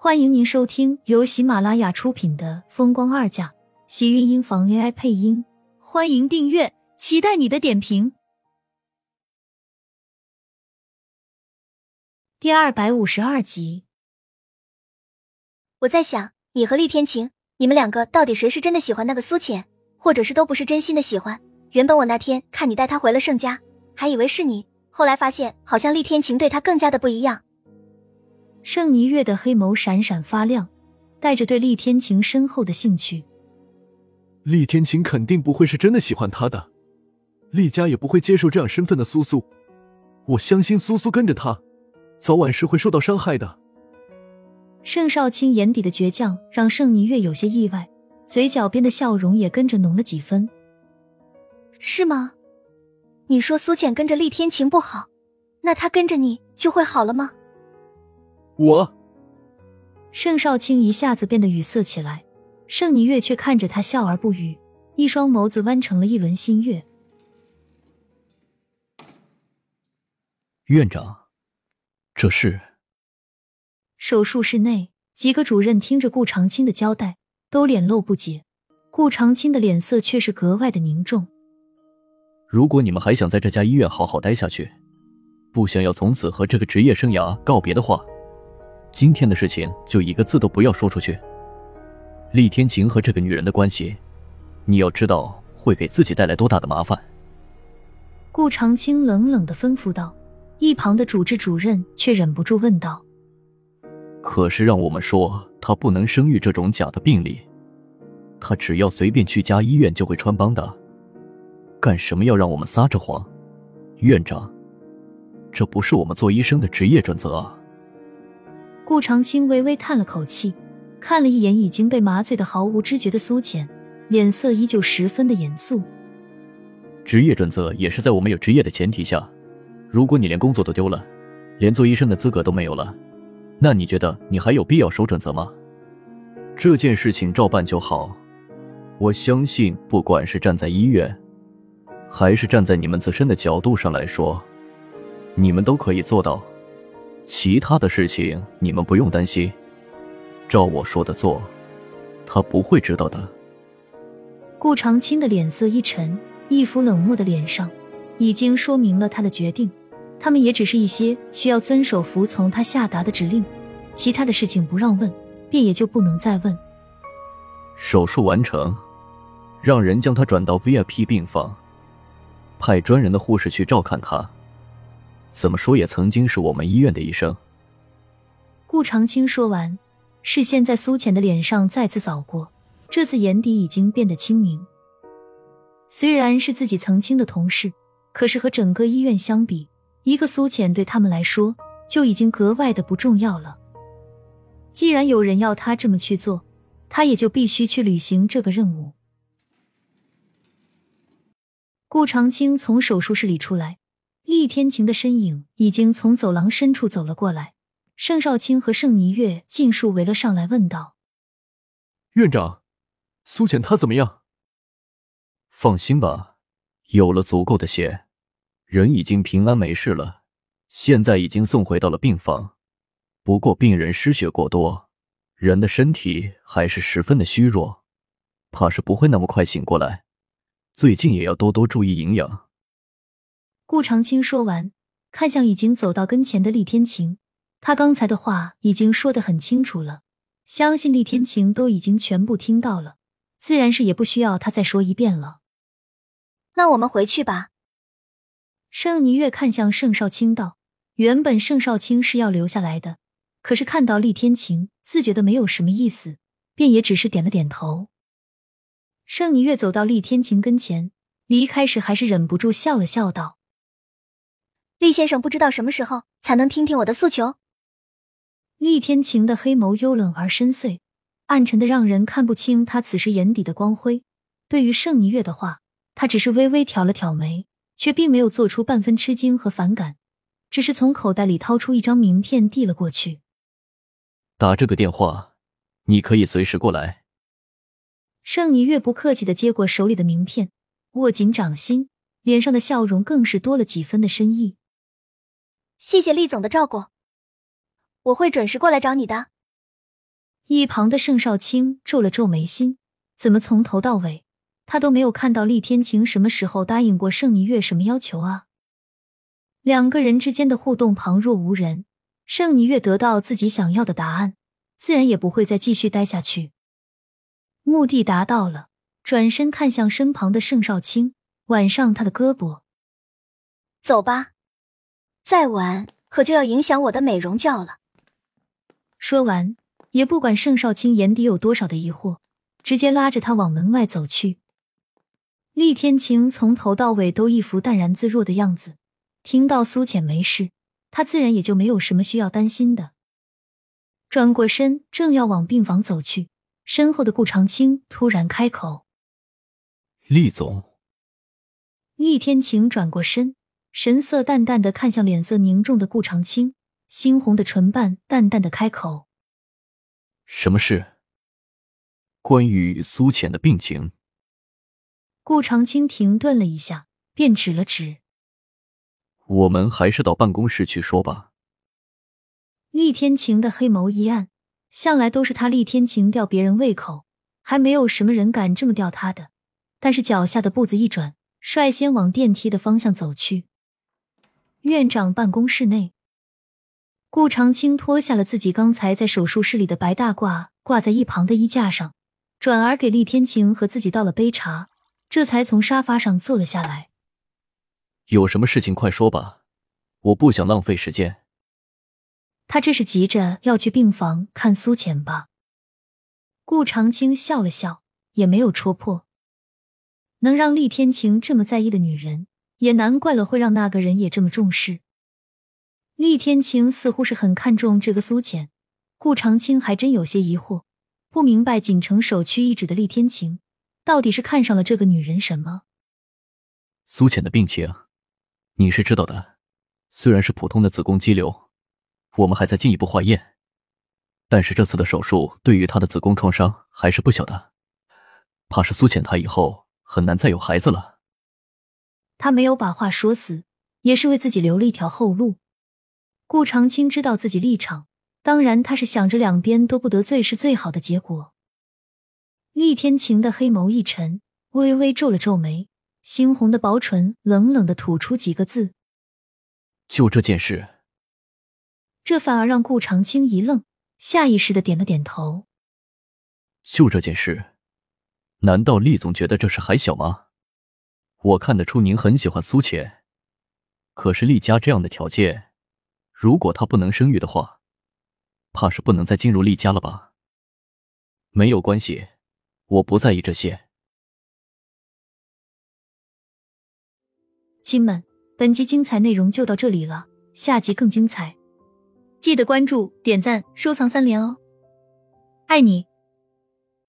欢迎您收听由喜马拉雅出品的《风光二嫁》，喜运音房 AI 配音。欢迎订阅，期待你的点评。第二百五十二集，我在想，你和厉天晴，你们两个到底谁是真的喜欢那个苏浅，或者是都不是真心的喜欢？原本我那天看你带他回了盛家，还以为是你，后来发现好像厉天晴对他更加的不一样。盛霓月的黑眸闪闪发亮，带着对厉天晴深厚的兴趣。厉天晴肯定不会是真的喜欢他的，厉家也不会接受这样身份的苏苏。我相信苏苏跟着他，早晚是会受到伤害的。盛少卿眼底的倔强让盛霓月有些意外，嘴角边的笑容也跟着浓了几分。是吗？你说苏浅跟着厉天晴不好，那他跟着你就会好了吗？我，盛少卿一下子变得语塞起来，盛霓月却看着他笑而不语，一双眸子弯成了一轮新月。院长，这是手术室内，几个主任听着顾长青的交代，都脸露不解。顾长青的脸色却是格外的凝重。如果你们还想在这家医院好好待下去，不想要从此和这个职业生涯告别的话，今天的事情就一个字都不要说出去。厉天晴和这个女人的关系，你要知道会给自己带来多大的麻烦。顾长青冷冷的吩咐道，一旁的主治主任却忍不住问道：“可是让我们说她不能生育这种假的病例，她只要随便去家医院就会穿帮的，干什么要让我们撒着谎？院长，这不是我们做医生的职业准则啊！”顾长青微微叹了口气，看了一眼已经被麻醉的毫无知觉的苏浅，脸色依旧十分的严肃。职业准则也是在我们有职业的前提下，如果你连工作都丢了，连做医生的资格都没有了，那你觉得你还有必要守准则吗？这件事情照办就好。我相信，不管是站在医院，还是站在你们自身的角度上来说，你们都可以做到。其他的事情你们不用担心，照我说的做，他不会知道的。顾长青的脸色一沉，一副冷漠的脸上已经说明了他的决定。他们也只是一些需要遵守、服从他下达的指令，其他的事情不让问，便也就不能再问。手术完成，让人将他转到 VIP 病房，派专人的护士去照看他。怎么说也曾经是我们医院的医生。顾长青说完，视线在苏浅的脸上再次扫过，这次眼底已经变得清明。虽然是自己曾经的同事，可是和整个医院相比，一个苏浅对他们来说就已经格外的不重要了。既然有人要他这么去做，他也就必须去履行这个任务。顾长青从手术室里出来。厉天晴的身影已经从走廊深处走了过来，盛少卿和盛霓月尽数围了上来，问道：“院长，苏浅她怎么样？”放心吧，有了足够的血，人已经平安没事了，现在已经送回到了病房。不过病人失血过多，人的身体还是十分的虚弱，怕是不会那么快醒过来。最近也要多多注意营养。顾长青说完，看向已经走到跟前的厉天晴，他刚才的话已经说得很清楚了，相信厉天晴都已经全部听到了，自然是也不需要他再说一遍了。那我们回去吧。盛霓月看向盛少卿道：“原本盛少卿是要留下来的，可是看到厉天晴，自觉的没有什么意思，便也只是点了点头。”盛霓月走到厉天晴跟前，离开时还是忍不住笑了笑道。厉先生不知道什么时候才能听听我的诉求。厉天晴的黑眸幽冷而深邃，暗沉的让人看不清他此时眼底的光辉。对于盛霓月的话，他只是微微挑了挑眉，却并没有做出半分吃惊和反感，只是从口袋里掏出一张名片递了过去。打这个电话，你可以随时过来。盛霓月不客气的接过手里的名片，握紧掌心，脸上的笑容更是多了几分的深意。谢谢厉总的照顾，我会准时过来找你的。一旁的盛少卿皱了皱眉心，怎么从头到尾他都没有看到厉天晴什么时候答应过盛霓月什么要求啊？两个人之间的互动旁若无人，盛霓月得到自己想要的答案，自然也不会再继续待下去。目的达到了，转身看向身旁的盛少卿，挽上他的胳膊，走吧，再晚可就要影响我的美容觉了。说完，也不管盛少卿眼底有多少的疑惑，直接拉着他往门外走去。厉天晴从头到尾都一副淡然自若的样子。听到苏浅没事，他自然也就没有什么需要担心的。转过身，正要往病房走去，身后的顾长青突然开口：“厉总。”厉天晴转过身，神色淡淡的看向脸色凝重的顾长青，猩红的唇瓣淡淡的开口：“什么事？关于苏浅的病情。”顾长青停顿了一下，便指了指。我们还是到办公室去说吧。厉天晴的黑眸一暗，向来都是他厉天晴吊别人胃口，还没有什么人敢这么吊他的。但是脚下的步子一转，率先往电梯的方向走去。院长办公室内，顾长青脱下了自己刚才在手术室里的白大褂，挂在一旁的衣架上，转而给厉天晴和自己倒了杯茶，这才从沙发上坐了下来。有什么事情快说吧，我不想浪费时间。他这是急着要去病房看苏浅吧？顾长青笑了笑，也没有戳破。能让厉天晴这么在意的女人，也难怪了会让那个人也这么重视。厉天晴似乎是很看重这个苏浅，顾长青还真有些疑惑，不明白锦城首屈一指的厉天晴，到底是看上了这个女人什么？苏浅的病情。你是知道的，虽然是普通的子宫肌瘤，我们还在进一步化验，但是这次的手术对于她的子宫创伤还是不小的，怕是苏浅她以后很难再有孩子了。他没有把话说死，也是为自己留了一条后路。顾长青知道自己立场，当然他是想着两边都不得罪是最好的结果。厉天晴的黑眸一沉，微微皱了皱眉。猩红的薄唇冷冷的吐出几个字：“就这件事。”这反而让顾长青一愣，下意识的点了点头。就这件事，难道厉总觉得这事还小吗？我看得出您很喜欢苏浅，可是厉家这样的条件，如果她不能生育的话，怕是不能再进入厉家了吧？没有关系，我不在意这些。亲们，本集精彩内容就到这里了，下集更精彩，记得关注、点赞、收藏三连哦，爱你。